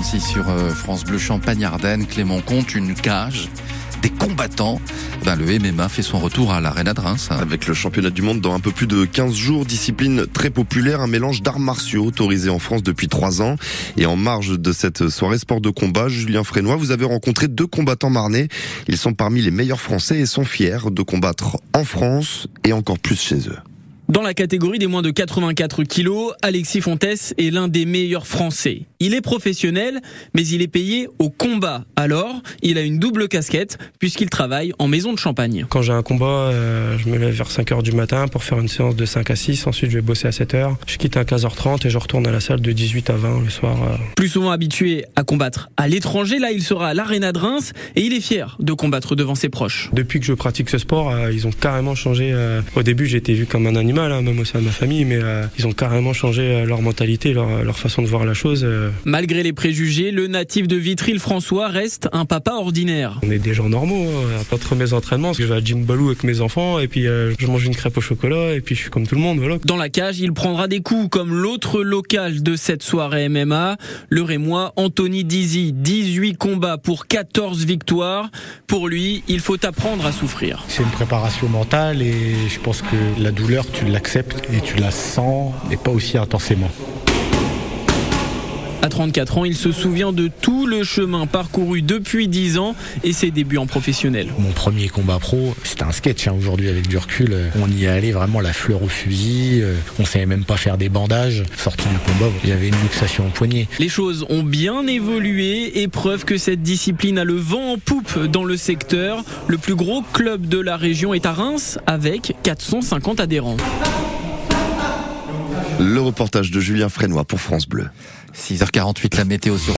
6h46 sur euh, France Bleu Champagne-Ardenne. Clément compte une cage des combattants. Ben, le MMA fait son retour à l'Arena de Reims. Avec le championnat du monde dans un peu plus de 15 jours, discipline très populaire, un mélange d'arts martiaux autorisé en France depuis 3 ans. Et en marge de cette soirée sport de combat, Julien Frénois, vous avez rencontré deux combattants marnais. Ils sont parmi les meilleurs français et sont fiers de combattre en France et encore plus chez eux. Dans la catégorie des moins de 84 kilos, Alexis Fontes est l'un des meilleurs Français. Il est professionnel, mais il est payé au combat. Alors, il a une double casquette puisqu'il travaille en maison de champagne. Quand j'ai un combat, euh, je me lève vers 5h du matin pour faire une séance de 5 à 6. Ensuite, je vais bosser à 7h. Je quitte à 15h30 et je retourne à la salle de 18 à 20 le soir. euh. Plus souvent habitué à combattre à l'étranger, là il sera à l'Arena de Reims et il est fier de combattre devant ses proches. Depuis que je pratique ce sport, euh, ils ont carrément changé. Au début, été vu comme un animal, hein, même au sein de ma famille, mais euh, ils ont carrément changé euh, leur mentalité, leur, leur façon de voir la chose. euh. Malgré les préjugés, le natif de Vitry-le-François reste un papa ordinaire. On est des gens normaux. Hein. Après mes entraînements, parce que je vais à Jim Balou avec mes enfants, et puis euh, je mange une crêpe au chocolat, et puis je suis comme tout le monde. Voilà. Dans la cage, il prendra des coups comme l'autre local de cette soirée MMA, le Rémois Anthony Dizzy. 18 combats pour 14 victoires. Pour lui, il faut apprendre à souffrir. C'est une préparation mentale et je pense que la douleur, tu l'acceptes et tu la sens, mais pas aussi intensément. À 34 ans, il se souvient de tout le chemin parcouru depuis 10 ans et ses débuts en professionnel. Mon premier combat pro, c'était un sketch. hein. Aujourd'hui, avec du recul, euh, on y est allé vraiment la fleur au fusil. euh, On savait même pas faire des bandages. Sorti du combat, j'avais une luxation au poignet. Les choses ont bien évolué et preuve que cette discipline a le vent en poupe dans le secteur. Le plus gros club de la région est à Reims avec 450 adhérents. Le reportage de Julien Frénois pour France Bleu. 6h48, la météo sur